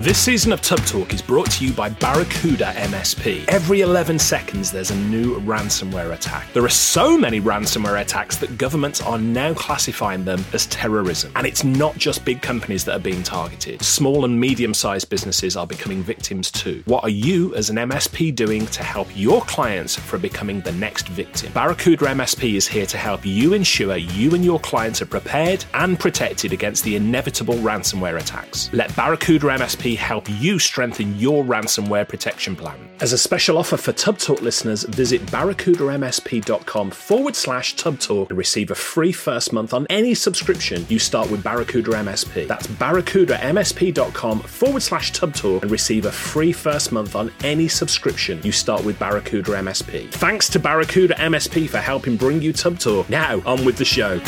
This season of Tubb Talk is brought to you by Barracuda MSP. Every 11 seconds, there's a new ransomware attack. There are so many ransomware attacks that governments are now classifying them as terrorism. And it's not just big companies that are being targeted, small and medium sized businesses are becoming victims too. What are you, as an MSP, doing to help your clients from becoming the next victim? Barracuda MSP is here to help you ensure you and your clients are prepared and protected against the inevitable ransomware attacks. Let Barracuda MSP help you strengthen your ransomware protection plan. As a special offer for Tubb Talk listeners, visit barracudamsp.com forward slash Tubb Talk and receive a free first month on any subscription you start with Barracuda MSP. That's barracudamsp.com forward slash Tubb Talk and receive a free first month on any subscription you start with Barracuda MSP. Thanks to Barracuda MSP for helping bring you Tubb Talk. Now, on with the show.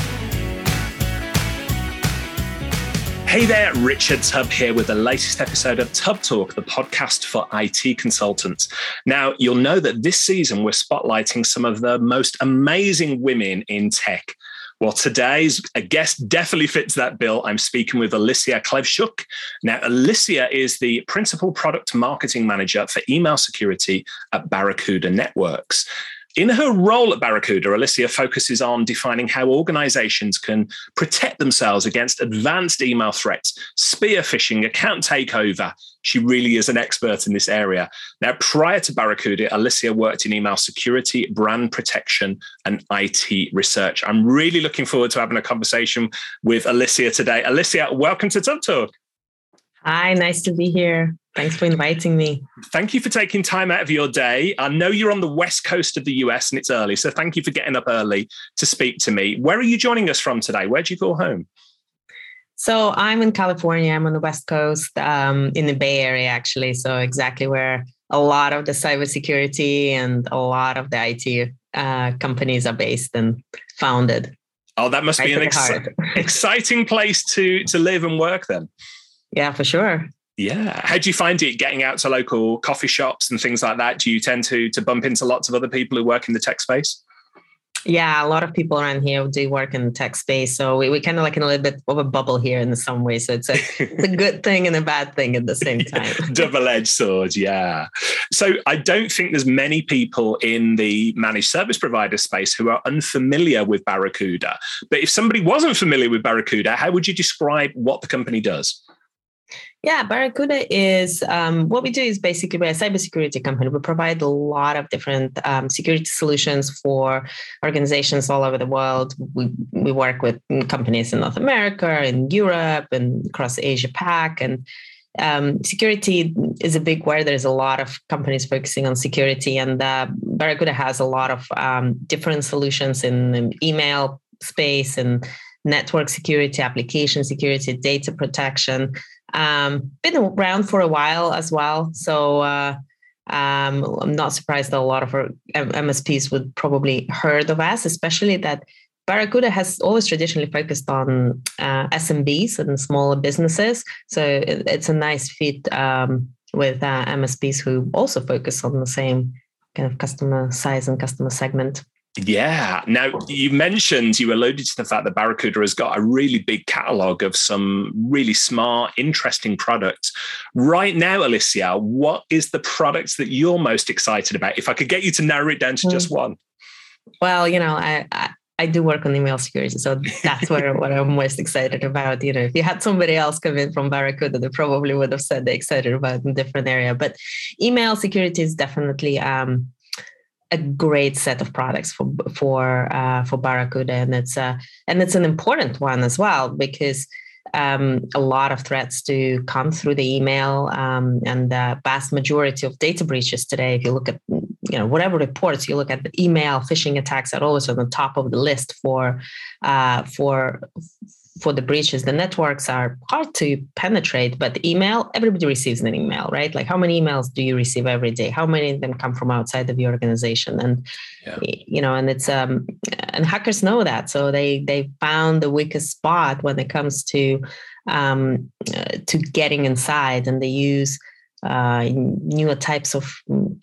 Hey there, Richard Tubb here with the latest episode of Tubb Talk, the podcast for IT consultants. Now, you'll know that this season we're spotlighting some of the most amazing women in tech. Well, today's guest definitely fits that bill. I'm speaking with Alicia Klevchuk. Now, Alicia is the principal product marketing manager for email security at Barracuda Networks. In her role at Barracuda, Alicia focuses on defining how organizations can protect themselves against advanced email threats, spear phishing, account takeover. She really is an expert in this area. Now, prior to Barracuda, Alicia worked in email security, brand protection, and IT research. I'm really looking forward to having a conversation with Alicia today. Alicia, welcome to Tubb Talk. Hi, nice to be here. Thanks for inviting me. Thank you for taking time out of your day. I know you're on the west coast of the US and it's early, so thank you for getting up early to speak to me. Where are you joining us from today? Where do you call home? So I'm in California. I'm on the west coast, um, in the Bay Area, actually. So exactly where a lot of the cybersecurity and a lot of the IT uh, companies are based and founded. Oh, that must right be an ex- exciting place to to live and work then. Yeah, for sure. Yeah. How do you find it getting out to local coffee shops and things like that? Do you tend to to bump into lots of other people who work in the tech space? Yeah, a lot of people around here do work in the tech space. So we, we kind of like in a little bit of a bubble here in some ways. So it's a, it's a good thing and a bad thing at the same time. Double-edged sword, yeah. So I don't think there's many people in the managed service provider space who are unfamiliar with Barracuda. But if somebody wasn't familiar with Barracuda, how would you describe what the company does? Yeah, Barracuda is um, what we do is basically we're a cybersecurity company. We provide a lot of different um, security solutions for organizations all over the world. We, we work with companies in North America, in Europe, and across Asia Pac. And um, security is a big word. There's a lot of companies focusing on security, and uh, Barracuda has a lot of um, different solutions in, in email space and network security, application security, data protection um, been around for a while as well. So uh, um, I'm not surprised that a lot of our MSPs would probably heard of us, especially that Barracuda has always traditionally focused on uh, SMBs and smaller businesses. So it, it's a nice fit um, with uh, MSPs who also focus on the same kind of customer size and customer segment. Yeah. Now, you mentioned, you alluded to the fact that Barracuda has got a really big catalog of some really smart, interesting products. Right now, Alicia, what is the products that you're most excited about? If I could get you to narrow it down to just hmm. one. Well, you know, I, I, I do work on email security, so that's where what I'm most excited about. You know, if you had somebody else come in from Barracuda, they probably would have said they're excited about a different area. But email security is definitely um, a great set of products for for uh, for Barracuda, and it's a uh, and it's an important one as well because um, a lot of threats do come through the email, um, and the vast majority of data breaches today, if you look at you know whatever reports you look at, the email phishing attacks are always on the top of the list for uh, for for the breaches, the networks are hard to penetrate, but email, everybody receives an email, right? Like how many emails do you receive every day? How many of them come from outside of your organization? And yeah. you know, and it's um and hackers know that. So they they found the weakest spot when it comes to um uh, to getting inside and they use uh, newer types of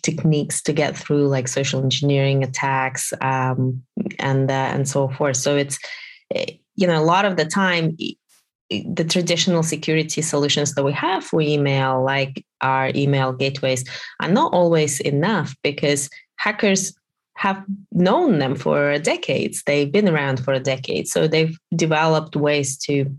techniques to get through, like social engineering attacks um, and uh, and so forth. So it's eh, you know, a lot of the time, the traditional security solutions that we have for email, like our email gateways, are not always enough because hackers have known them for decades. They've been around for a decade. So they've developed ways to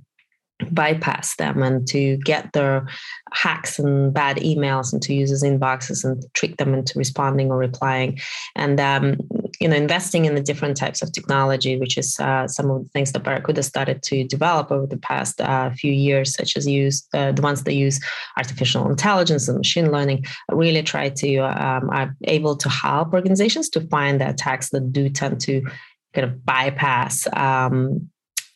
bypass them and to get their hacks and bad emails into users' inboxes and trick them into responding or replying. And um, you know, investing in the different types of technology, which is uh, some of the things that Barracuda started to develop over the past uh, few years, such as use uh, the ones that use artificial intelligence and machine learning, really try to um, are able to help organizations to find the attacks that do tend to kind of bypass um,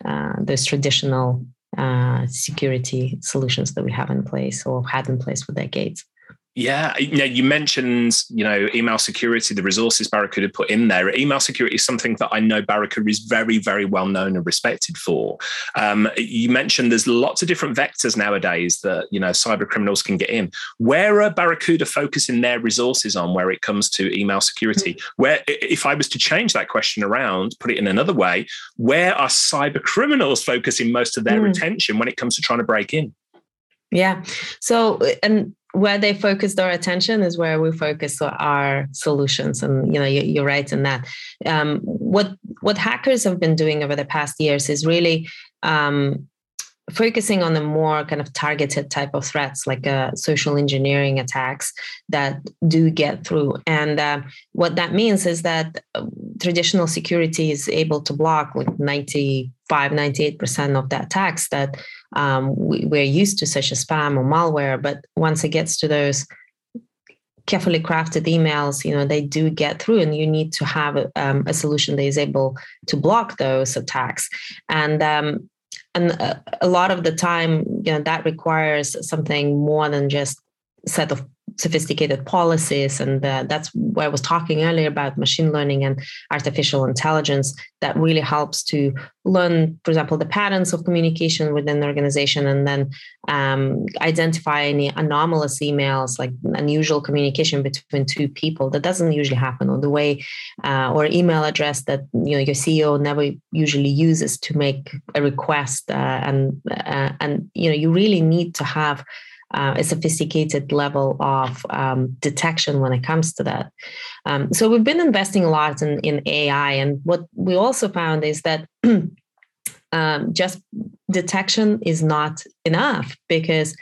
uh, those traditional uh, security solutions that we have in place or had in place for decades. Yeah, you know, you mentioned you know email security, the resources Barracuda put in there. Email security is something that I know Barracuda is very, very well known and respected for. Um, you mentioned there's lots of different vectors nowadays that you know cyber criminals can get in. Where are Barracuda focusing their resources on where it comes to email security? Where, if I was to change that question around, put it in another way, where are cyber criminals focusing most of their mm. attention when it comes to trying to break in? Yeah. So, and where they focus their attention is where we focus our solutions. And you know you, are right in that. Um, what what hackers have been doing over the past years is really um, focusing on the more kind of targeted type of threats like uh, social engineering attacks that do get through. And uh, what that means is that uh, traditional security is able to block like 95 98% of the attacks that um, we, we're used to such as spam or malware but once it gets to those carefully crafted emails you know they do get through and you need to have a, um, a solution that is able to block those attacks. And um, and a, a lot of the time you know that requires something more than just set of sophisticated policies. And uh, that's where I was talking earlier about machine learning and artificial intelligence that really helps to learn, for example, the patterns of communication within the organization and then um, identify any anomalous emails, like unusual communication between two people that doesn't usually happen, or the way, uh, or email address that you know your CEO never usually uses to make a request, uh, and uh, and you know you really need to have uh, a sophisticated level of um, detection when it comes to that. Um, so we've been investing a lot in, in AI, and what we also found is that um, just detection is not enough because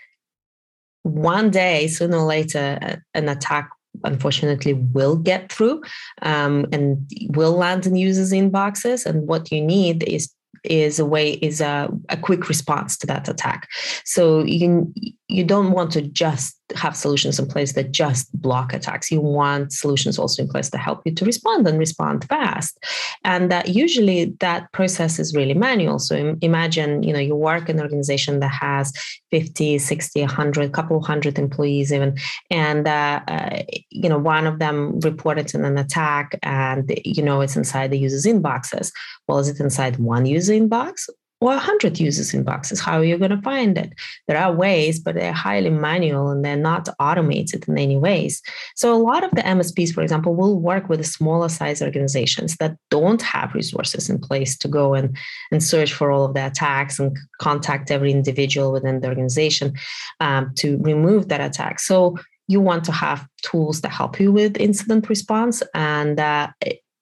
one day, sooner or later, an attack unfortunately will get through um, and will land in users' inboxes. And what you need is is a way is a, a quick response to that attack so you you don't want to just have solutions in place that just block attacks. You want solutions also in place to help you to respond and respond fast. And that usually that process is really manual. So imagine you know you work in an organization that has 50 60 100 couple hundred employees even and uh, uh, you know one of them reported an attack and you know it's inside the user's inboxes. Well is it inside one user inbox or 100 users inboxes. How are you going to find it? There are ways, but they're highly manual and they're not automated in any ways. So, a lot of the MSPs, for example, will work with smaller size organizations that don't have resources in place to go and, and search for all of the attacks and contact every individual within the organization um, to remove that attack. So, you want to have tools that help you with incident response and uh,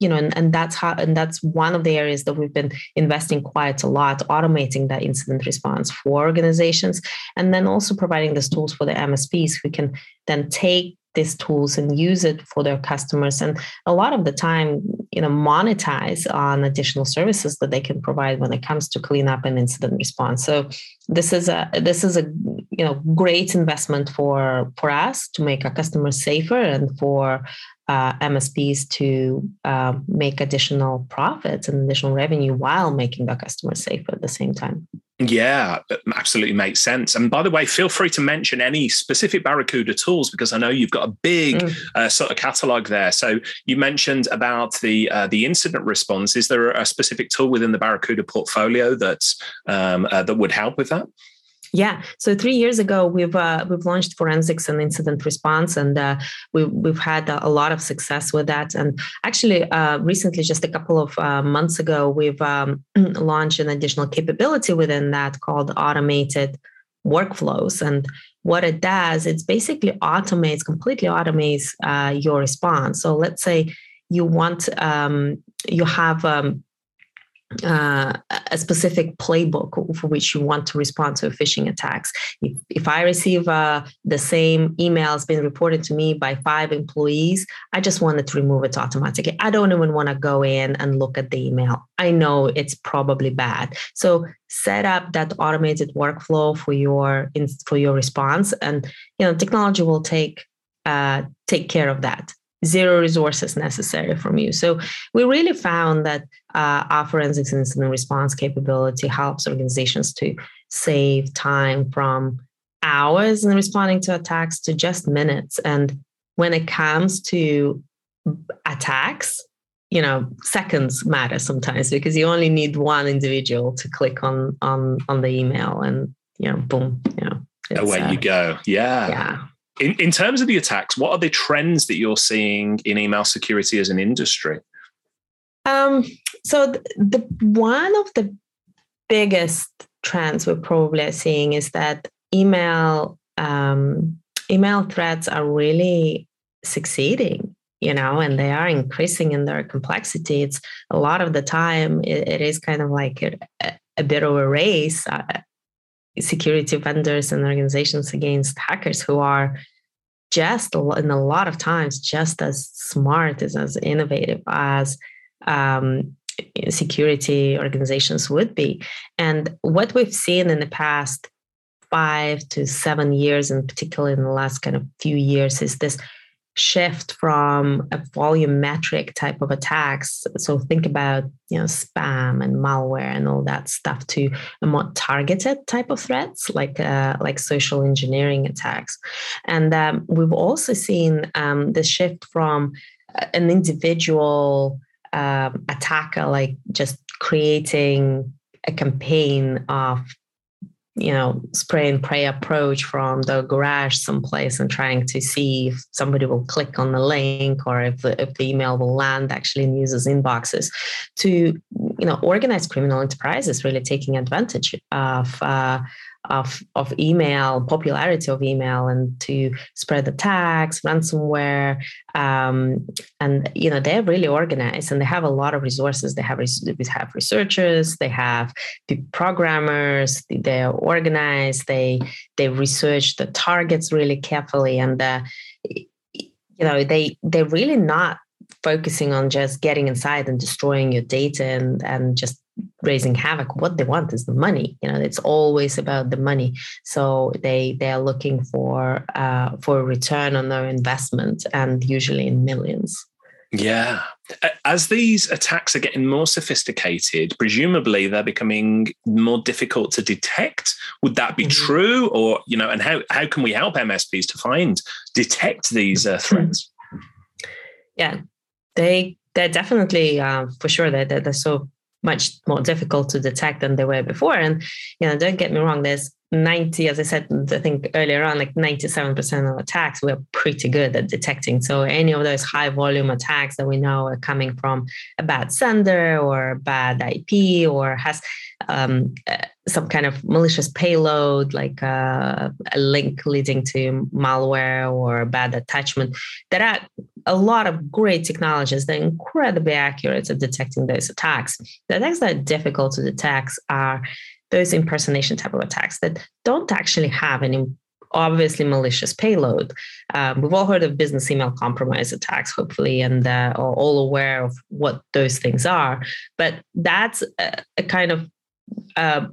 you know, and, and that's how, and that's one of the areas that we've been investing quite a lot, automating that incident response for organizations, and then also providing these tools for the MSPs who can then take these tools and use it for their customers and a lot of the time you know monetize on additional services that they can provide when it comes to cleanup and incident response so this is a this is a you know great investment for for us to make our customers safer and for uh, MSPs to uh, make additional profits and additional revenue while making their customers safer at the same time. Yeah, absolutely makes sense. And by the way, feel free to mention any specific Barracuda tools because I know you've got a big mm. uh, sort of catalog there. So you mentioned about the uh, the incident response. Is there a specific tool within the Barracuda portfolio that um, uh, that would help with that? Yeah. So three years ago, we've uh, we've launched forensics and incident response, and uh, we, we've had a lot of success with that. And actually, uh, recently, just a couple of uh, months ago, we've um, launched an additional capability within that called automated workflows. And what it does, it's basically automates completely automates uh, your response. So let's say you want um, you have um, uh, a specific playbook for which you want to respond to phishing attacks. If, if I receive uh, the same emails being reported to me by five employees, I just wanted to remove it automatically. I don't even want to go in and look at the email. I know it's probably bad. So set up that automated workflow for your for your response, and you know technology will take uh, take care of that zero resources necessary from you. So we really found that uh, our forensics and incident response capability helps organizations to save time from hours in responding to attacks to just minutes. And when it comes to attacks, you know, seconds matter sometimes because you only need one individual to click on on on the email and you know, boom, you know. Away uh, you go. Yeah. Yeah. In, in terms of the attacks, what are the trends that you're seeing in email security as an industry? Um, so the, the one of the biggest trends we're probably seeing is that email um, email threats are really succeeding you know and they are increasing in their complexity it's a lot of the time it, it is kind of like a, a bit of a race uh, security vendors and organizations against hackers who are just in a lot of times just as smart as as innovative as um, security organizations would be. And what we've seen in the past five to seven years and particularly in the last kind of few years is this shift from a volumetric type of attacks. So think about you know spam and malware and all that stuff to a more targeted type of threats like uh, like social engineering attacks. And um, we've also seen um, the shift from an individual um, attacker like just creating a campaign of you know, spray and pray approach from the garage someplace and trying to see if somebody will click on the link or if the, if the email will land actually in users' inboxes to, you know, organized criminal enterprises really taking advantage of uh, of, of email, popularity of email, and to spread attacks, ransomware, um, and you know they're really organized and they have a lot of resources. They have they have researchers, they have the programmers, they're organized. They they research the targets really carefully, and uh, you know they they're really not focusing on just getting inside and destroying your data and and just raising havoc what they want is the money you know it's always about the money. So they they are looking for uh, for a return on their investment and usually in millions. Yeah. As these attacks are getting more sophisticated presumably they're becoming more difficult to detect. Would that be mm-hmm. true? Or you know and how how can we help msps to find detect these uh, threats? Yeah. They they're definitely uh, for sure that they're, they're so much more difficult to detect than they were before. And, you know, don't get me wrong, there's 90, as I said, I think earlier on, like 97% of attacks we're pretty good at detecting. So any of those high volume attacks that we know are coming from a bad sender or a bad IP or has um, uh, some kind of malicious payload, like uh, a link leading to malware or bad attachment, there are a lot of great technologies that are incredibly accurate at detecting those attacks. The attacks that are difficult to detect are those impersonation type of attacks that don't actually have any obviously malicious payload. Um, we've all heard of business email compromise attacks, hopefully, and uh, are all aware of what those things are. But that's a, a kind of uh,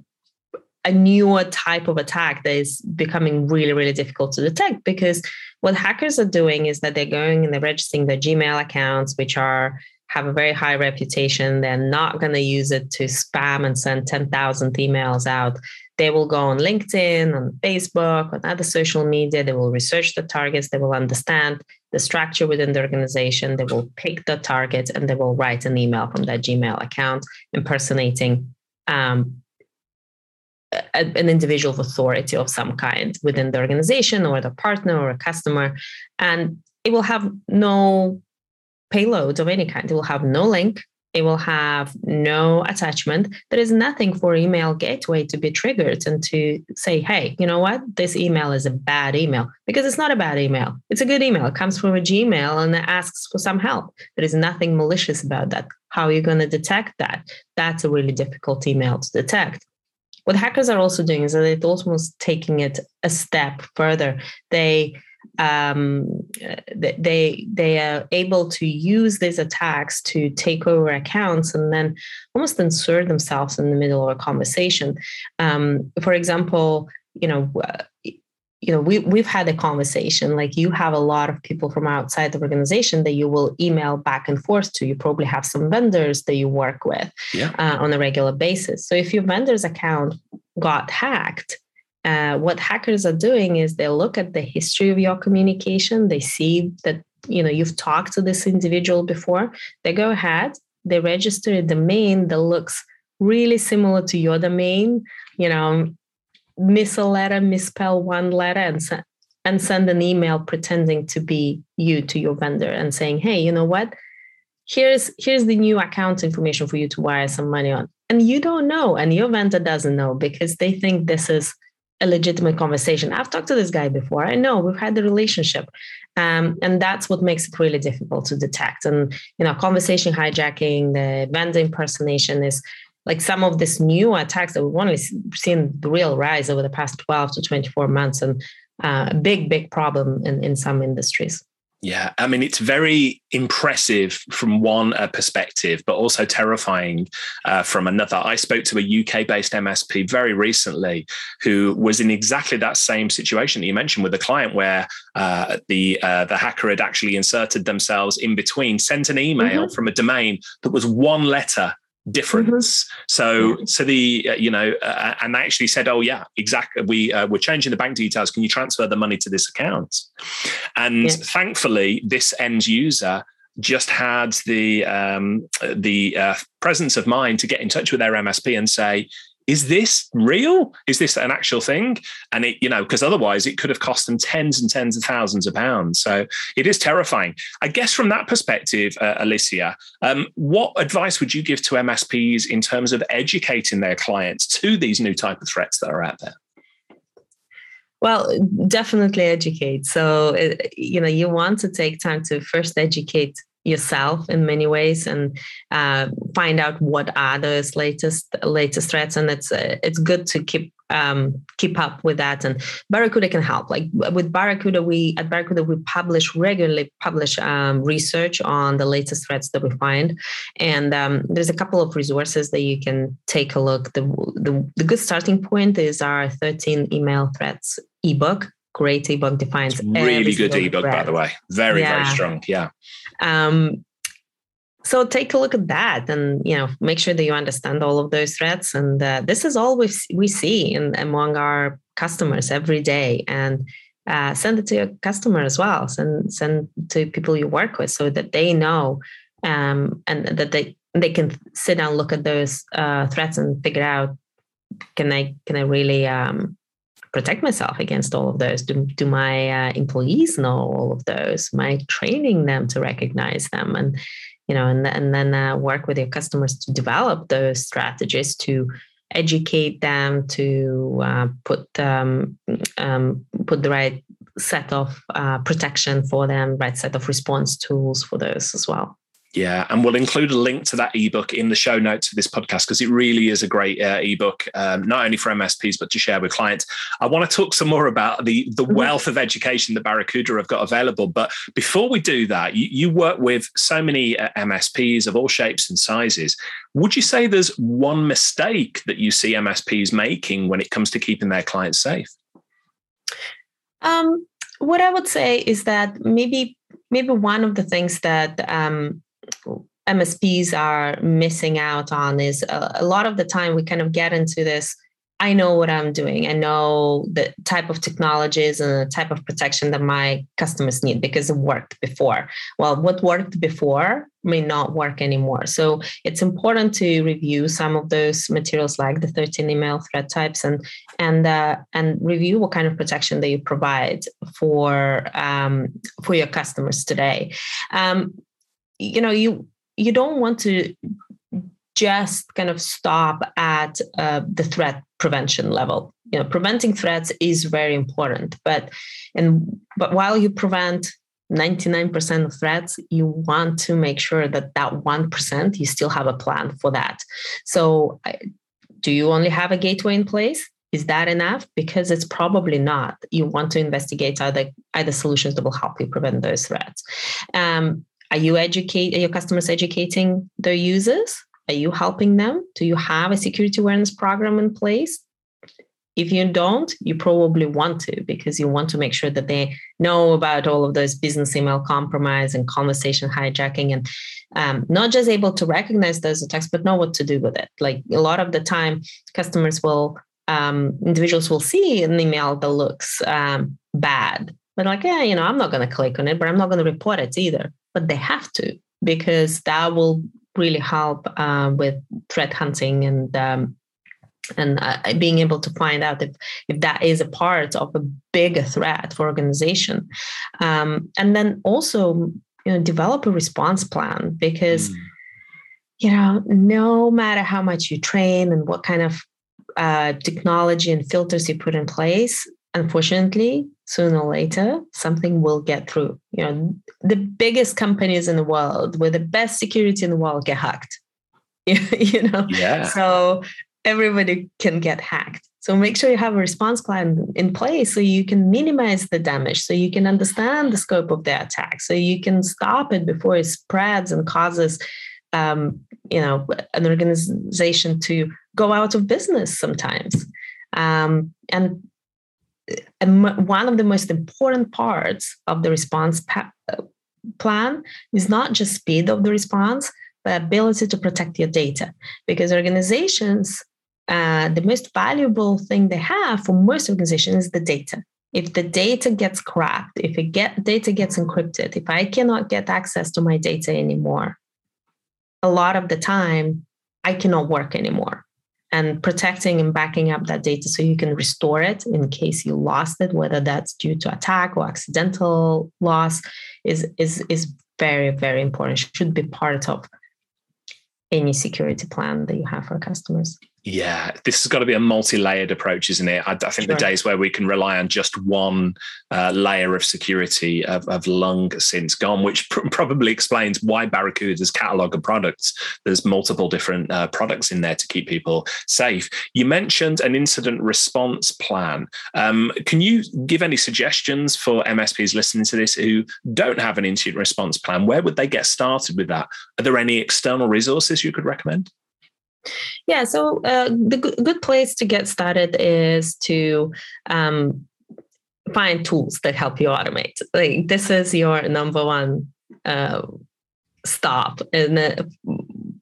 a newer type of attack that is becoming really, really difficult to detect because what hackers are doing is that they're going and they're registering their Gmail accounts, which are have a very high reputation. They're not going to use it to spam and send 10,000 emails out. They will go on LinkedIn, on Facebook, on other social media. They will research the targets. They will understand the structure within the organization. They will pick the target and they will write an email from that Gmail account impersonating um, an individual of authority of some kind within the organization or the partner or a customer. And it will have no payload of any kind. It will have no link. It will have no attachment. There is nothing for email gateway to be triggered and to say, hey, you know what? This email is a bad email because it's not a bad email. It's a good email. It comes from a Gmail and it asks for some help. There is nothing malicious about that. How are you going to detect that? That's a really difficult email to detect. What hackers are also doing is that they're almost taking it a step further. They um, they they are able to use these attacks to take over accounts and then almost insert themselves in the middle of a conversation. Um, for example, you know, you know, we we've had a conversation. Like you have a lot of people from outside the organization that you will email back and forth to. You probably have some vendors that you work with yeah. uh, on a regular basis. So if your vendor's account got hacked, uh, what hackers are doing is they look at the history of your communication. They see that you know you've talked to this individual before. They go ahead, they register a domain that looks really similar to your domain. You know, miss a letter, misspell one letter, and send and send an email pretending to be you to your vendor and saying, "Hey, you know what? Here's here's the new account information for you to wire some money on." And you don't know, and your vendor doesn't know because they think this is a legitimate conversation. I've talked to this guy before. I know we've had the relationship. Um, and that's what makes it really difficult to detect. And, you know, conversation hijacking, the vendor impersonation is like some of this new attacks that we've only seen the real rise over the past 12 to 24 months and uh, a big, big problem in, in some industries. Yeah, I mean, it's very impressive from one uh, perspective, but also terrifying uh, from another. I spoke to a UK based MSP very recently who was in exactly that same situation that you mentioned with a client where uh, the uh, the hacker had actually inserted themselves in between, sent an email mm-hmm. from a domain that was one letter difference. Mm-hmm. So, so the uh, you know, uh, and they actually said, "Oh yeah, exactly. We uh, we're changing the bank details. Can you transfer the money to this account?" And yeah. thankfully, this end user just had the um, the uh, presence of mind to get in touch with their MSP and say, is this real? Is this an actual thing? And it, you know, because otherwise it could have cost them tens and tens of thousands of pounds. So it is terrifying. I guess from that perspective, uh, Alicia, um, what advice would you give to MSPs in terms of educating their clients to these new type of threats that are out there? Well, definitely educate. So, uh, you know, you want to take time to first educate yourself in many ways and uh, find out what are those latest latest threats. And it's uh, it's good to keep um, keep up with that. And barracuda can help. Like with barracuda we at barracuda we publish regularly publish um, research on the latest threats that we find. And um, there's a couple of resources that you can take a look. The, the, the good starting point is our 13 email threats ebook. Great ebook defines really good ebook threat. by the way. Very yeah. very strong. Yeah um, so take a look at that and you know make sure that you understand all of those threats. And uh, this is all we we see in among our customers every day. And uh, send it to your customer as well. Send send to people you work with so that they know um, and that they they can sit down look at those uh, threats and figure out can i can i really um, protect myself against all of those? Do, do my uh, employees know all of those? Am I training them to recognize them? And you know, and, and then uh, work with your customers to develop those strategies to educate them to uh, put um, um, put the right set of uh, protection for them, right set of response tools for those as well. Yeah, and we'll include a link to that ebook in the show notes for this podcast because it really is a great uh, ebook, um, not only for MSPs but to share with clients. I want to talk some more about the the mm-hmm. wealth of education that Barracuda have got available. But before we do that, you, you work with so many uh, MSPs of all shapes and sizes. Would you say there's one mistake that you see MSPs making when it comes to keeping their clients safe? Um, what I would say is that maybe maybe one of the things that um, MSPs are missing out on is a, a, lot of the time we kind of get into this. I know what I'm doing. I know the type of technologies and the type of protection that my customers need because it worked before. Well, what worked before may not work anymore. So it's important to review some of those materials like the 13 email threat types and and uh, and review what kind of protection that you provide for um, for your customers today. Um, you know, you you don't want to just kind of stop at uh, the threat prevention level. You know, preventing threats is very important, but and but while you prevent 99% of threats, you want to make sure that that 1% you still have a plan for that. So, do you only have a gateway in place? Is that enough? Because it's probably not. You want to investigate other other solutions that will help you prevent those threats. Um, are you educate? Are your customers educating their users? Are you helping them? Do you have a security awareness program in place? If you don't, you probably want to because you want to make sure that they know about all of those business email compromise and conversation hijacking and um, not just able to recognize those attacks, but know what to do with it. Like a lot of the time, customers will, um, individuals will see an email that looks um, bad, but like, yeah, you know, I'm not going to click on it, but I'm not going to report it either. But they have to because that will really help uh, with threat hunting and um, and uh, being able to find out if, if that is a part of a bigger threat for organization um, and then also you know develop a response plan because mm. you know no matter how much you train and what kind of uh, technology and filters you put in place unfortunately sooner or later something will get through you know the biggest companies in the world with the best security in the world get hacked you know yeah so everybody can get hacked. So make sure you have a response plan in place so you can minimize the damage, so you can understand the scope of the attack, so you can stop it before it spreads and causes, um, you know, an organization to go out of business sometimes. Um, and, and one of the most important parts of the response pa- uh, plan is not just speed of the response, but ability to protect your data because organizations uh, the most valuable thing they have for most organizations is the data. If the data gets cracked, if it get data gets encrypted, if I cannot get access to my data anymore, a lot of the time I cannot work anymore. And protecting and backing up that data so you can restore it in case you lost it, whether that's due to attack or accidental loss, is is is very very important. Should be part of any security plan that you have for customers. Yeah, this has got to be a multi-layered approach, isn't it? I, I think sure. the days where we can rely on just one uh, layer of security have, have long since gone, which pr- probably explains why Barracuda's catalog of products. There's multiple different uh, products in there to keep people safe. You mentioned an incident response plan. Um, can you give any suggestions for MSPs listening to this who don't have an incident response plan? Where would they get started with that? Are there any external resources you could recommend? Yeah, so uh, the good place to get started is to um, find tools that help you automate. Like this is your number one uh, stop, and uh,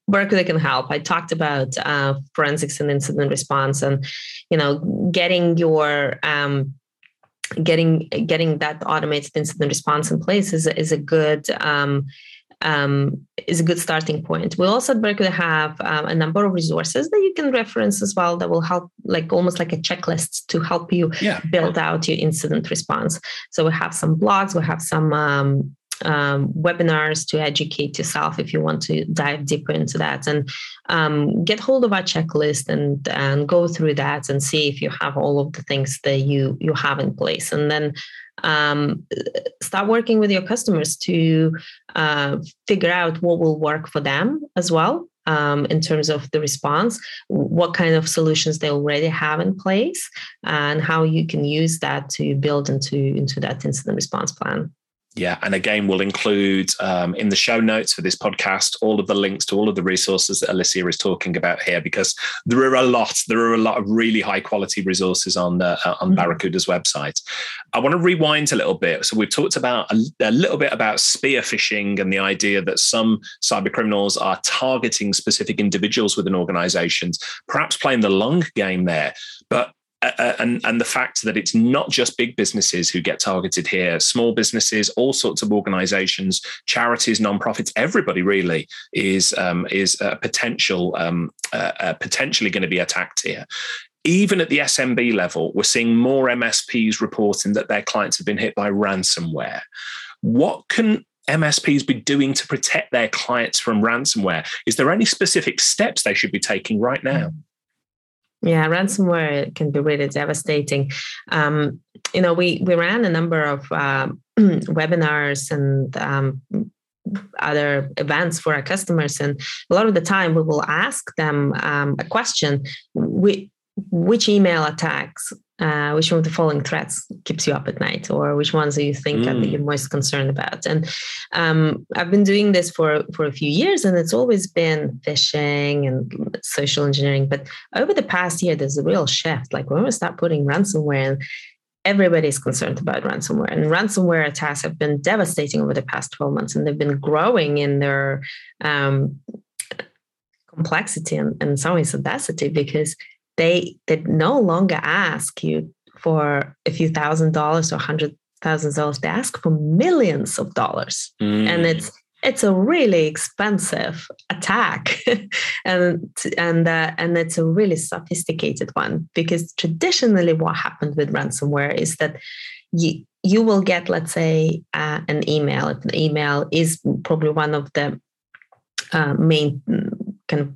Barracuda can help. I talked about uh, forensics and incident response, and you know, getting your um, getting getting that automated incident response in place is is a good um, um, is a good starting point. We also at Barracuda have um, a number of resources that you can reference as well that will help, like almost like a checklist to help you yeah. build out your incident response. So we have some blogs, we have some um, um, webinars to educate yourself if you want to dive deeper into that and um, get hold of our checklist and and go through that and see if you have all of the things that you you have in place and then um, start working with your customers to uh, figure out what will work for them as well um, in terms of the response, what kind of solutions they already have in place, and how you can use that to build into into that incident response plan. Yeah, and again, we'll include um, in the show notes for this podcast all of the links to all of the resources that Alicia is talking about here, because there are a lot. There are a lot of really high quality resources on uh, on mm-hmm. Barracuda's website. I want to rewind a little bit. So we've talked about a, a little bit about spear phishing and the idea that some cyber criminals are targeting specific individuals within organizations, perhaps playing the long game there. But and and the fact that it's not just big businesses who get targeted here, small businesses, all sorts of organisations, charities, non-profits, everybody really is um, is a potential um, uh, uh, potentially going to be attacked here. Even at the SMB level, we're seeing more MSPs reporting that their clients have been hit by ransomware. What can MSPs be doing to protect their clients from ransomware? Is there any specific steps they should be taking right now? Yeah, ransomware can be really devastating. Um, you know, we we ran a number of uh, webinars and um, other events for our customers, and a lot of the time we will ask them um, a question: which, which email attacks uh, which one of the following threats keeps you up at night or which ones do you think mm. you're most concerned about and um, i've been doing this for for a few years and it's always been phishing and social engineering but over the past year there's a real shift like when we start putting ransomware in everybody's concerned about ransomware and ransomware attacks have been devastating over the past 12 months and they've been growing in their um, complexity and, and in some ways audacity because they they no longer ask you for a few thousand dollars or hundred thousand dollars. They ask for millions of dollars, mm. and it's it's a really expensive attack, and and uh, and it's a really sophisticated one because traditionally what happened with ransomware is that you you will get let's say uh, an email. If the email is probably one of the uh, main mm, kind of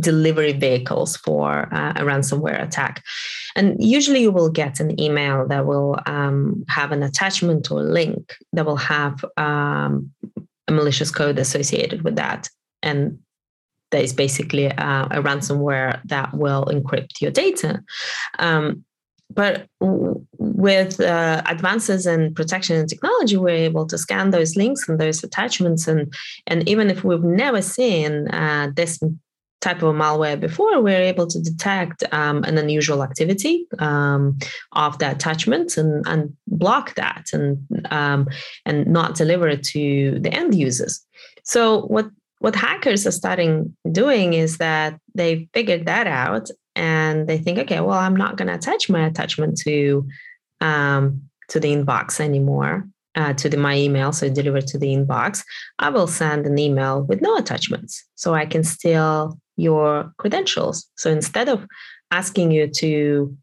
delivery vehicles for uh, a ransomware attack. And usually you will get an email that will um, have an attachment or link that will have um, a malicious code associated with that. And that is basically uh, a ransomware that will encrypt your data. Um, but with uh, advances in protection and technology, we're able to scan those links and those attachments, and and even if we've never seen uh, this type of malware before, we're able to detect um, an unusual activity um, of the attachment and, and block that and um, and not deliver it to the end users. So what what hackers are starting doing is that they figured that out and they think, okay, well, I'm not going to attach my attachment to um, to the inbox anymore. Uh, to the, my email, so delivered to the inbox, I will send an email with no attachments. So I can still your credentials. So instead of asking you to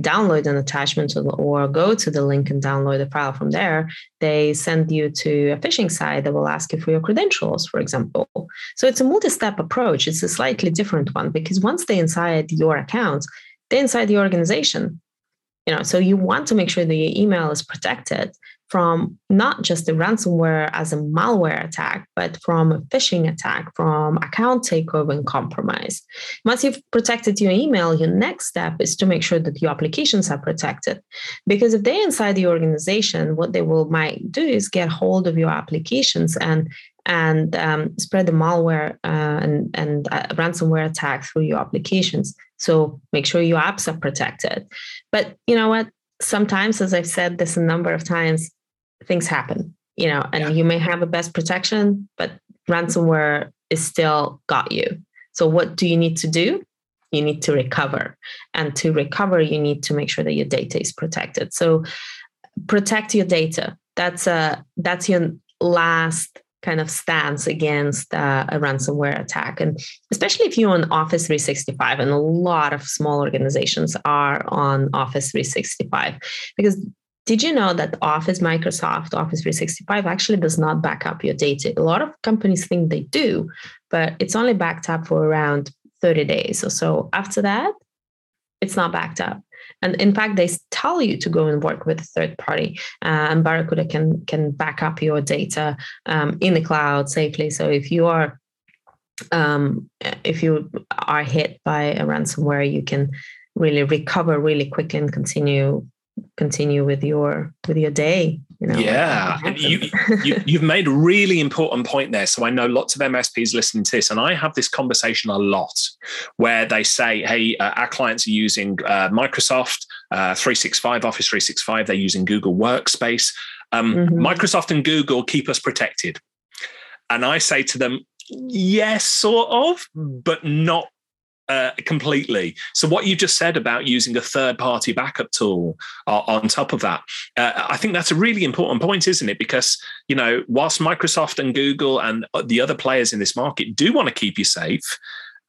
download an attachment or go to the link and download the file from there, they send you to a phishing site that will ask you for your credentials, for example. So it's a multi step approach. It's a slightly different one because once they're inside your account, they're inside the organization. You know, so you want to make sure that your email is protected from not just the ransomware as a malware attack, but from a phishing attack, from account takeover and compromise. Once you've protected your email, your next step is to make sure that your applications are protected. Because if they're inside the organization, what they will might do is get hold of your applications and and um, spread the malware uh, and, and uh, ransomware attack through your applications. So make sure your apps are protected. But you know what? Sometimes, as I've said this a number of times, things happen, you know, and yeah. you may have a best protection, but ransomware is still got you. So what do you need to do? You need to recover. And to recover, you need to make sure that your data is protected. So protect your data. That's a that's your last kind of stance against uh, a ransomware attack. And especially if you're on Office 365, and a lot of small organizations are on Office 365, because did you know that Office, Microsoft, Office 365 actually does not back up your data? A lot of companies think they do, but it's only backed up for around 30 days or so. After that, it's not backed up. And in fact, they tell you to go and work with a third party. Uh, and Barracuda can can back up your data um, in the cloud safely. So if you are um, if you are hit by a ransomware, you can really recover really quickly and continue continue with your with your day you know yeah. You, you have made a really important point there. So i know lots of msps listening to this and i have this conversation a lot where they say hey uh, our clients are using uh, microsoft uh, 365 office 365 they're using google workspace. Um, mm-hmm. microsoft and google keep us protected. And i say to them yes sort of but not Uh, completely. So, what you just said about using a third party backup tool uh, on top of that, uh, I think that's a really important point, isn't it? Because, you know, whilst Microsoft and Google and the other players in this market do want to keep you safe,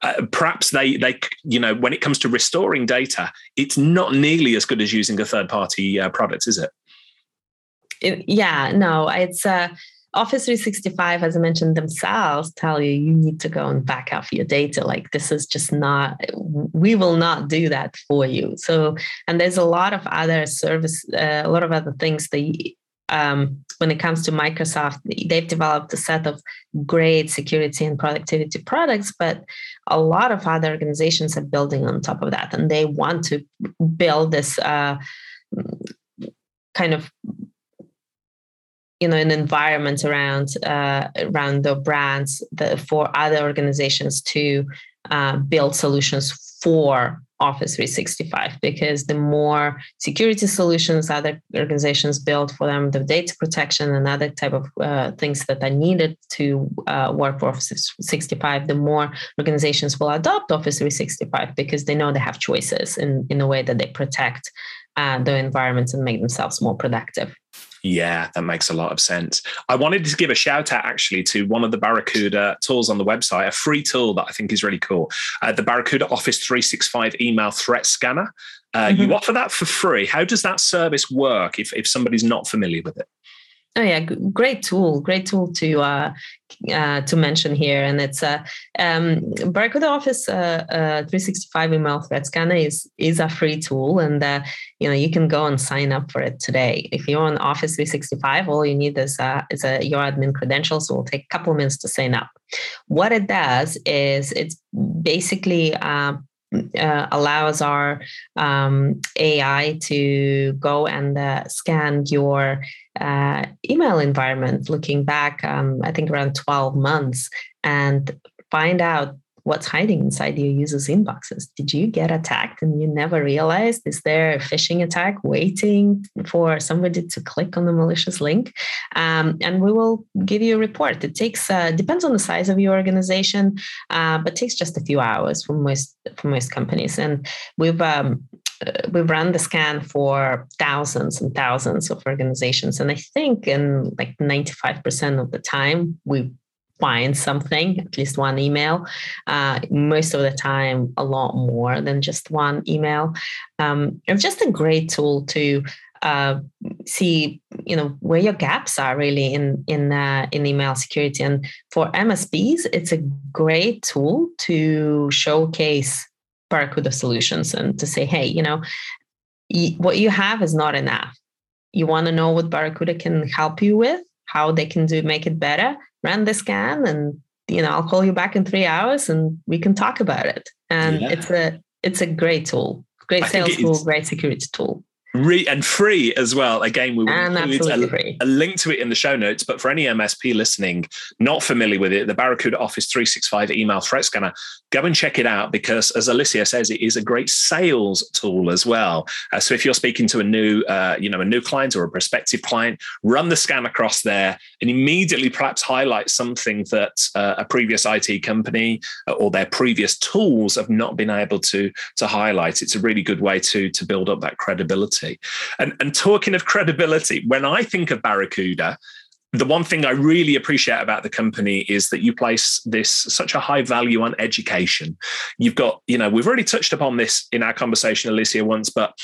uh, perhaps they they you know when it comes to restoring data it's not nearly as good as using a third party uh, product is it? it yeah no it's uh Office 365, as I mentioned, themselves tell you you need to go and back up your data. Like this is just not, we will not do that for you. So, and there's a lot of other service, uh, a lot of other things that um, when it comes to Microsoft, they've developed a set of great security and productivity products, but a lot of other organizations are building on top of that, and they want to build this uh, kind of you know an environment around uh, around the brands for other organizations to uh, build solutions for office 365 because the more security solutions other organizations build for them the data protection and other type of uh, things that are needed to uh, work for office 365 the more organizations will adopt office 365 because they know they have choices in, in a way that they protect uh, the environments and make themselves more productive yeah, that makes a lot of sense. I wanted to give a shout out actually to one of the Barracuda tools on the website, a free tool that I think is really cool. Uh, the Barracuda Office 365 email threat scanner. Uh, mm-hmm. You offer that for free. How does that service work if, if somebody's not familiar with it? Oh yeah, great tool, great tool to uh, uh, to mention here, and it's a uh, um, Barracuda Office uh, uh 365 email threat scanner is is a free tool, and uh, you know you can go and sign up for it today. If you're on Office 365, all you need is is a your admin credentials. So it'll take a couple of minutes to sign up. What it does is it's basically uh, allows our um, AI to go and uh, scan your uh, email environment, looking back, um, I think around 12 months, and find out what's hiding inside your users' inboxes. Did you get attacked and you never realized? Is there a phishing attack waiting for somebody to click on the malicious link? Um, and we will give you a report. It takes uh, depends on the size of your organization, uh, but takes just a few hours for most for most companies. And we've um, uh, we've run the scan for thousands and thousands of organizations and i think in like 95% of the time we find something, at least one email. Uh, most of the time, a lot more than just one email. Um, it's just a great tool to uh, see, you know, where your gaps are really in in uh, in email security. And for MSPs, it's a great tool to showcase Barracuda solutions and to say, hey, you know, what you have is not enough. You want to know what Barracuda can help you with, how they can do make it better run the scan and you know i'll call you back in three hours and we can talk about it and yeah. it's a it's a great tool great I sales tool great security tool Re- and free as well. Again, we will include a, a, link to it in the show notes. But for any MSP listening, not familiar with it, the Barracuda Office 365 email threat scanner, go and check it out because, as Alicia says, it is a great sales tool as well. Uh, so if you're speaking to a new, uh, you know, a new client or a prospective client, run the scan across there and immediately perhaps highlight something that uh, a previous IT company uh, or their previous tools have not been able to to highlight. It's a really good way to to build up that credibility credibility. And, and talking of credibility, when I think of Barracuda, the one thing I really appreciate about the company is that you place this such a high value on education. You've got, you know, we've already touched upon this in our conversation, Alicia, once, but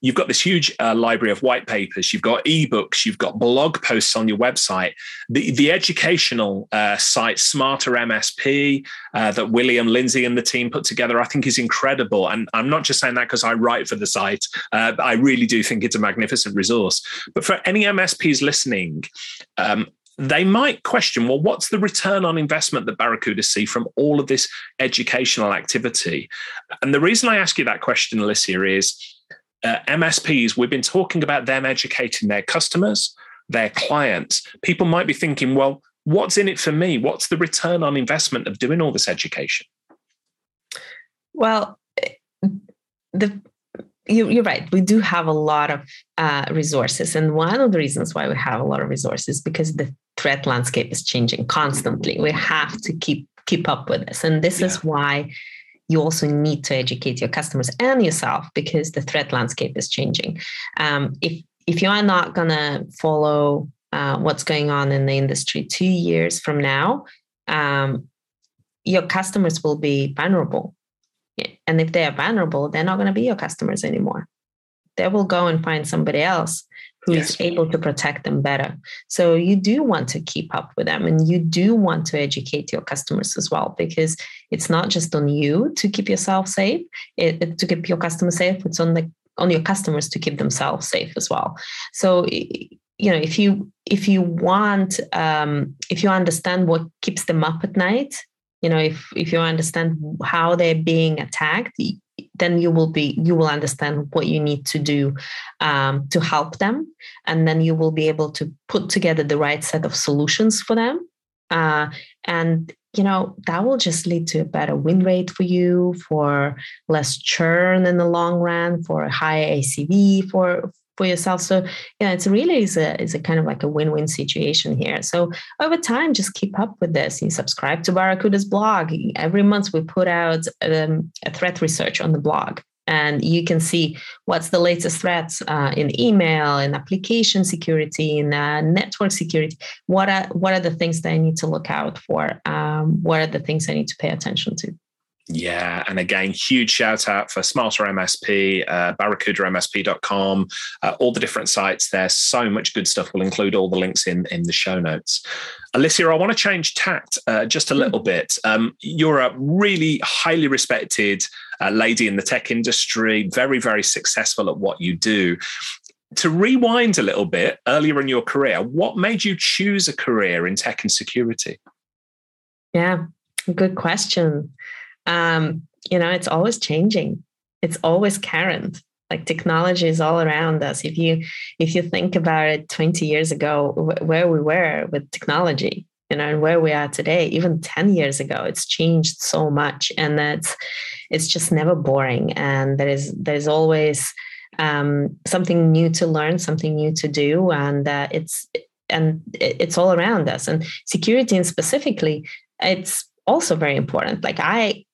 you've got this huge uh, library of white papers, you've got ebooks, you've got blog posts on your website. The, the educational uh, site, Smarter MSP, uh, that William Lindsay and the team put together, I think is incredible. And I'm not just saying that because I write for the site, uh, I really do think it's a magnificent resource. But for any MSPs listening, um, they might question well what's the return on investment that barracuda see from all of this educational activity and the reason i ask you that question alicia is uh, MSPs, we've been talking about them educating their customers, their clients. People might be thinking, well, what's in it for me? What's the return on investment of doing all this education? Well, the you, are right. We do have a lot of uh, resources, and one of the reasons why we have a lot of resources because the threat landscape is changing constantly. We have to keep keep up with this, and this yeah. is why you also need to educate your customers and yourself because the threat landscape is changing. Um, if if you are not gonna follow uh, what's going on in the industry two years from now, um, your customers will be vulnerable. And if they are vulnerable, they're not to be your customers anymore. They will go and find somebody else who yes. is able to protect them better. So you do want to keep up with them and you do want to educate your customers as well, because it's not just on you to keep yourself safe, it, to keep your customers safe, it's on the on your customers to keep themselves safe as well. So you know if you if you want um, if you understand what keeps them up at night you know if if you understand how they're being attacked then you will be you will understand what you need to do um, to help them. And then you will be able to put together the right set of solutions for them. Uh, and you know that will just lead to a better win rate for you for less churn in the long run for a higher acv for for yourself. So yeah, it's really is a is a kind of like a win-win situation here. So over time, just keep up with this. You subscribe to Barracuda's blog. Every month we put out um, a threat research on the blog. And you can see what's the latest threats uh, in email, in application security, in uh, network security. What are what are the things that I need to look out for? Um, what are the things I need to pay attention to? Yeah, and again, huge shout out for Smarter MSP, uh, barracudamsp.com, uh, all the different sites there. So much good stuff. We'll include all the links in, in the show notes. Alicia, I want to change tact uh, just a little bit. Um, you're a really highly respected uh, lady in the tech industry, very, very successful at what you do. To rewind a little bit earlier in your career, what made you choose a career in tech and security? Yeah, good question um, you know, it's always changing. It's always current. Like technology is all around us. If you if you think about it, 20 years ago, where we were with technology, you know, and where we are today, even 10 years ago, it's changed so much, and that's it's just never boring. And there is there's always um, something new to learn, something new to do, and uh, it's and it's all around us. And security, and specifically, it's also very important. Like I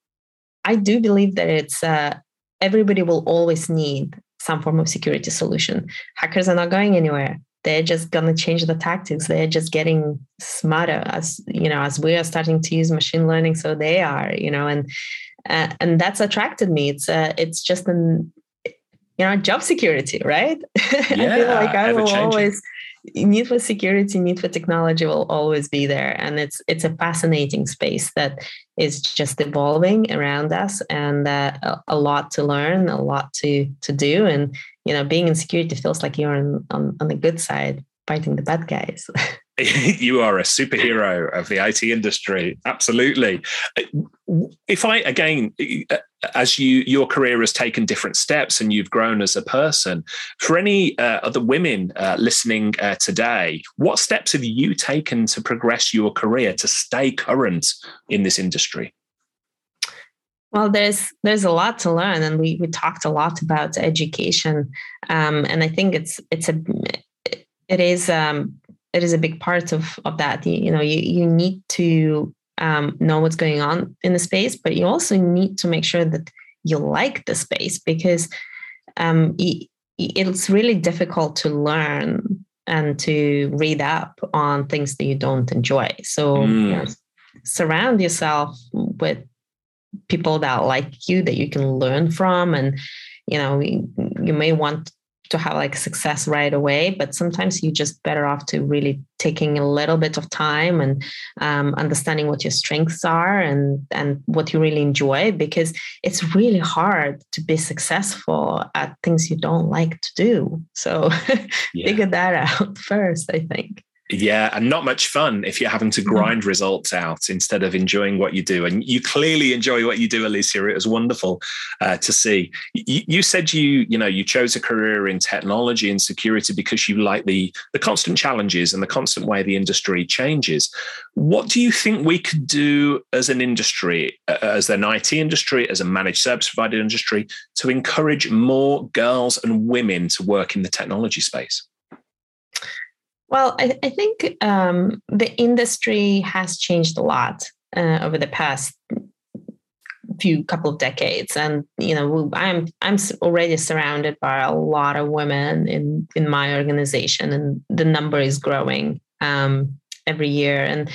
I do believe that it's uh, everybody will always need some form of security solution. Hackers are not going anywhere. They're just gonna change the tactics. They're just getting smarter as you know as we are starting to use machine learning. So they are, you know, and uh, and that's attracted me. It's uh, it's just an you know job security, right? Yeah, I feel like I will always need for security need for technology will always be there and it's it's a fascinating space that is just evolving around us and uh, a, lot to learn a lot to to do and you know being in security feels like you're on on, on the good side fighting the bad guys you are a superhero of the IT industry. Absolutely. If I again, as you your career has taken different steps and you've grown as a person, for any uh, other women uh, listening uh, today, what steps have you taken to progress your career to stay current in this industry? Well, there's there's a lot to learn, and we we talked a lot about education, um, and I think it's it's a it is um, it is a big part of of that. You, you know, you you need to um, know what's going on in the space, but you also need to make sure that you like the space because um, it, it's really difficult to learn and to read up on things that you don't enjoy. So mm. you know, surround yourself with people that like you that you can learn from and you know you, you may want to have like success right away but sometimes you're just better off to really taking a little bit of time and um, understanding what your strengths are and and what you really enjoy because it's really hard to be successful at things you don't like to do so yeah. figure that out first i think yeah, and not much fun if you're having to mm-hmm. grind mm-hmm. results out instead of enjoying what you do. And you clearly enjoy what you do, Alicia. It was wonderful uh, to see. You, you, said you, you know, you chose a career in technology and security because you like the the constant challenges and the constant way the industry changes. What do you think we could do as an industry, as an IT industry, as a managed service provider industry, to encourage more girls and women to work in the technology space? Well, I, I think um, the industry has changed a lot uh, over the past few couple of decades. And you know i'm i'm already surrounded by a lot of women in in my organization and the number is growing. Um, every year. And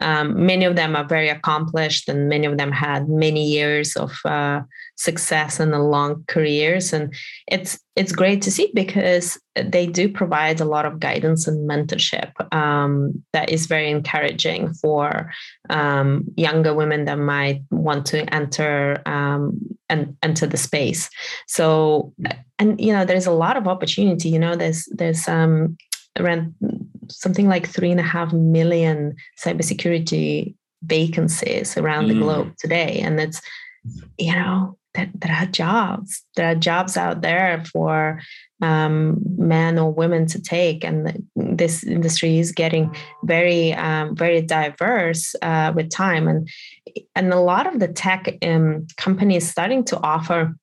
um, many of them are very accomplished and many of them had many years of uh, success and long careers. And it's it's great to see because they do provide a lot of guidance and mentorship um, that is very encouraging for um, younger women that might want to enter um, and enter the space. So and you know there's a lot of opportunity you know there's there's um, around something like three and a half million cybersecurity vacancies around mm. the globe today. And it's, you know, there, there are jobs. There are jobs out there for um, men or women to take, and this industry is getting very, um, very diverse uh, with time. And and a lot of the tech um, companies starting to offer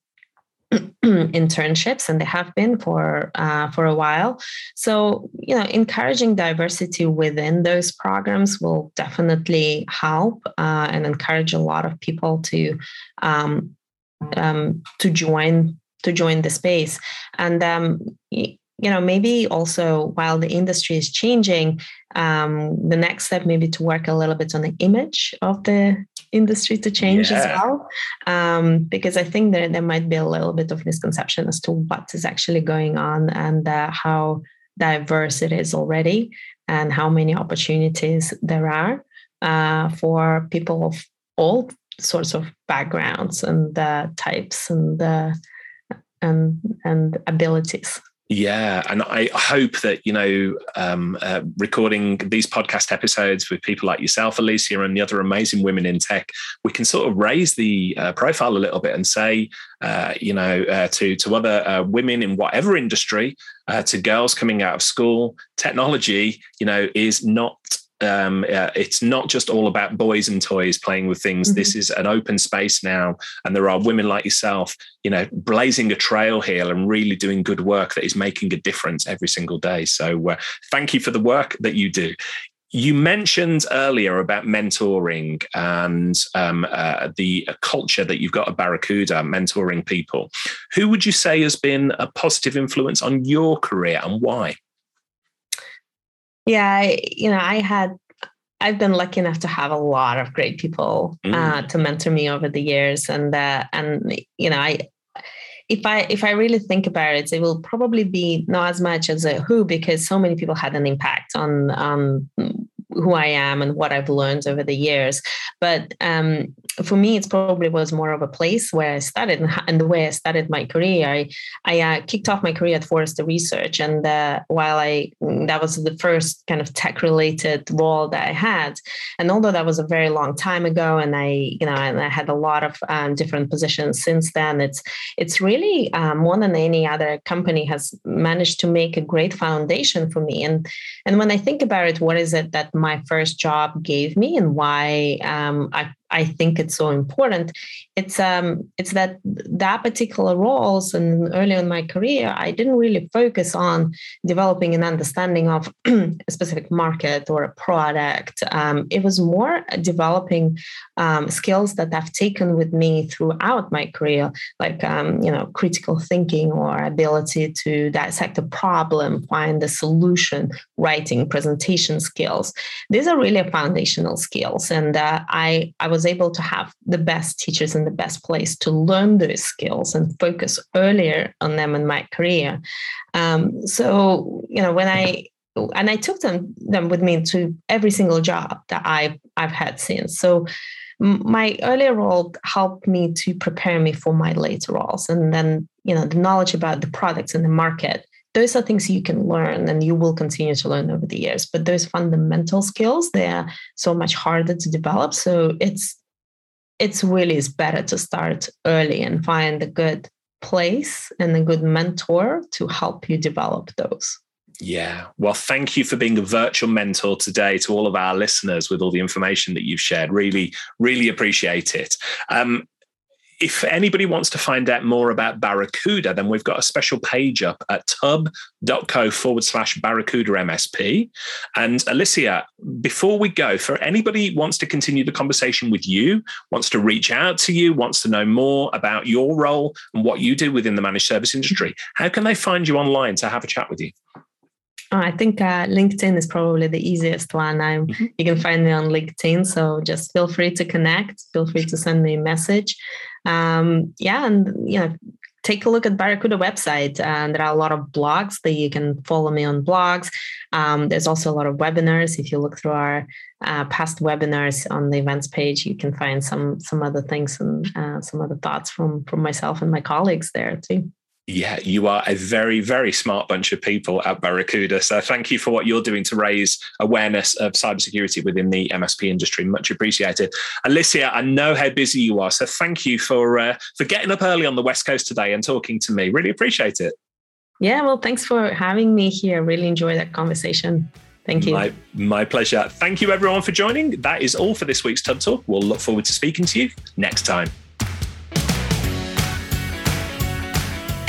internships and they have been for uh, for a while. So you know encouraging diversity within those programs will definitely help uh, and encourage a lot of people to um, um, to join to join the space. And um, you know maybe also while the industry is changing um, the next step maybe to work a little bit on the image of the industry to change yeah. as well um, because i think that there might be a little bit of misconception as to what is actually going on and uh, how diverse it is already and how many opportunities there are uh, for people of all sorts of backgrounds and uh, types and uh, and and abilities yeah, and I hope that you know, um, uh, recording these podcast episodes with people like yourself, Alicia, and the other amazing women in tech, we can sort of raise the uh, profile a little bit and say, uh, you know, uh, to to other uh, women in whatever industry, uh, to girls coming out of school, technology, you know, is not um, uh, it's not just all about boys and toys playing with things. Mm-hmm. This is an open space now, and there are women like yourself, you know, blazing a trail here and really doing good work that is making a difference every single day. So, uh, thank you for the work that you do. You mentioned earlier about mentoring and um, uh, the culture that you've got at Barracuda, mentoring people. Who would you say has been a positive influence on your career and why? Yeah, I, you know, I had I've been lucky enough to have a lot of great people uh, mm. uh, to mentor me over the years, and uh, and you know, I if I if I really think about it, it will probably be not as much as a who because so many people had an impact on on who I am and what I've learned over the years. But um, for me, it probably was more of a place where I started and, the way I started my career. I, I uh, kicked off my career at Forrester Research, and uh, while I that was the first kind of tech related role that I had, and although that was a very long time ago, and I you know and I had a lot of um, different positions since then, it's it's really um, more than any other company has managed to make a great foundation for me. And and when I think about it, what is it that my first job gave me and why um, I I think it's so important. It's um it's that that particular roles and early in my career, I didn't really focus on developing an understanding of a specific market or a product. Um, it was more developing um, skills that I've taken with me throughout my career, like um, you know critical thinking or ability to dissect a problem, find a solution, writing, presentation skills. These are really foundational skills, and uh, I I was was able to have the best teachers in the best place to learn those skills and focus earlier on them in my career. Um, so, you know, when I and I took them them with me to every single job that I've I've had since. So my earlier role helped me to prepare me for my later roles and then you know the knowledge about the products and the market those are things you can learn and you will continue to learn over the years but those fundamental skills they're so much harder to develop so it's it's really is better to start early and find a good place and a good mentor to help you develop those yeah. Well, thank you for being a virtual mentor today to all of our listeners with all the information that you've shared. Really, really appreciate it. Um, if anybody wants to find out more about Barracuda, then we've got a special page up at tubb.co forward slash Barracuda MSP. And Alicia, before we go, for anybody wants to continue the conversation with you, wants to reach out to you, wants to know more about your role and what you do within the managed service industry, how can they find you online to have a chat with you? Oh, I think uh, LinkedIn is probably the easiest one. I'm, mm-hmm. You can find me on LinkedIn, so just feel free to connect. Feel free to send me a message. Um, yeah, and you know, take a look at Barracuda website. And there are a lot of blogs that you can follow me on blogs. Um, there's also a lot of webinars. If you look through our uh, past webinars on the events page, you can find some some other things and uh, some other thoughts from from myself and my colleagues there too. Yeah, you are a very, very smart bunch of people at Barracuda. So thank you for what you're doing to raise awareness of cybersecurity within the MSP industry. Much appreciated. Alicia, I know how busy you are, so thank you for uh, for getting up early on the West Coast today and talking to me. Really appreciate it. Yeah, well, thanks for having me here. Really enjoy that conversation. Thank you. My, my pleasure. Thank you, everyone, for joining. That is all for this week's Tubb Talk. We'll look forward to speaking to you next time.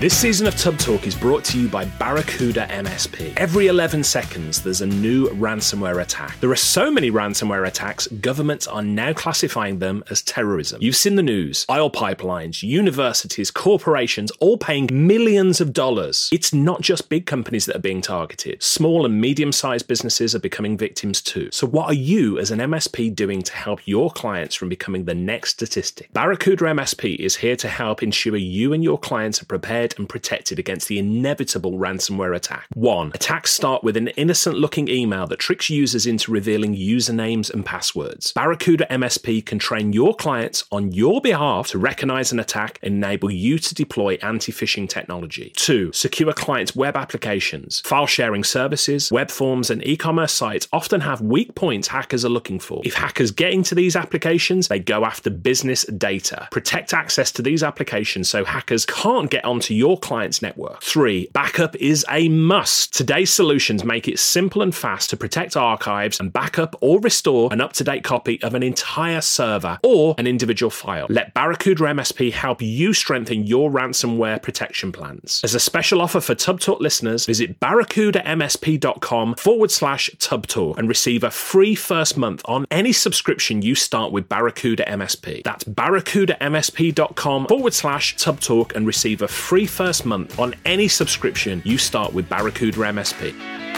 This season of Tubb Talk is brought to you by Barracuda MSP. Every 11 seconds, there's a new ransomware attack. There are so many ransomware attacks, governments are now classifying them as terrorism. You've seen the news oil pipelines, universities, corporations, all paying millions of dollars. It's not just big companies that are being targeted, small and medium sized businesses are becoming victims too. So, what are you as an MSP doing to help your clients from becoming the next statistic? Barracuda MSP is here to help ensure you and your clients are prepared prepared and protected against the inevitable ransomware attack. 1. Attacks start with an innocent looking email that tricks users into revealing usernames and passwords. Barracuda MSP can train your clients on your behalf to recognize an attack and enable you to deploy anti phishing technology. 2. Secure clients' web applications. File sharing services, web forms, and e commerce sites often have weak points hackers are looking for. If hackers get into these applications, they go after business data. Protect access to these applications so hackers can't get onto your client's network. Three, backup is a must. Today's solutions make it simple and fast to protect archives and backup or restore an up to date copy of an entire server or an individual file. Let Barracuda MSP help you strengthen your ransomware protection plans. As a special offer for Tubb Talk listeners, visit barracudamsp.com forward slash Tubb Talk and receive a free first month on any subscription you start with Barracuda MSP. That's barracudamsp.com forward slash Tubb Talk and receive a free first month on any subscription you start with Barracuda MSP.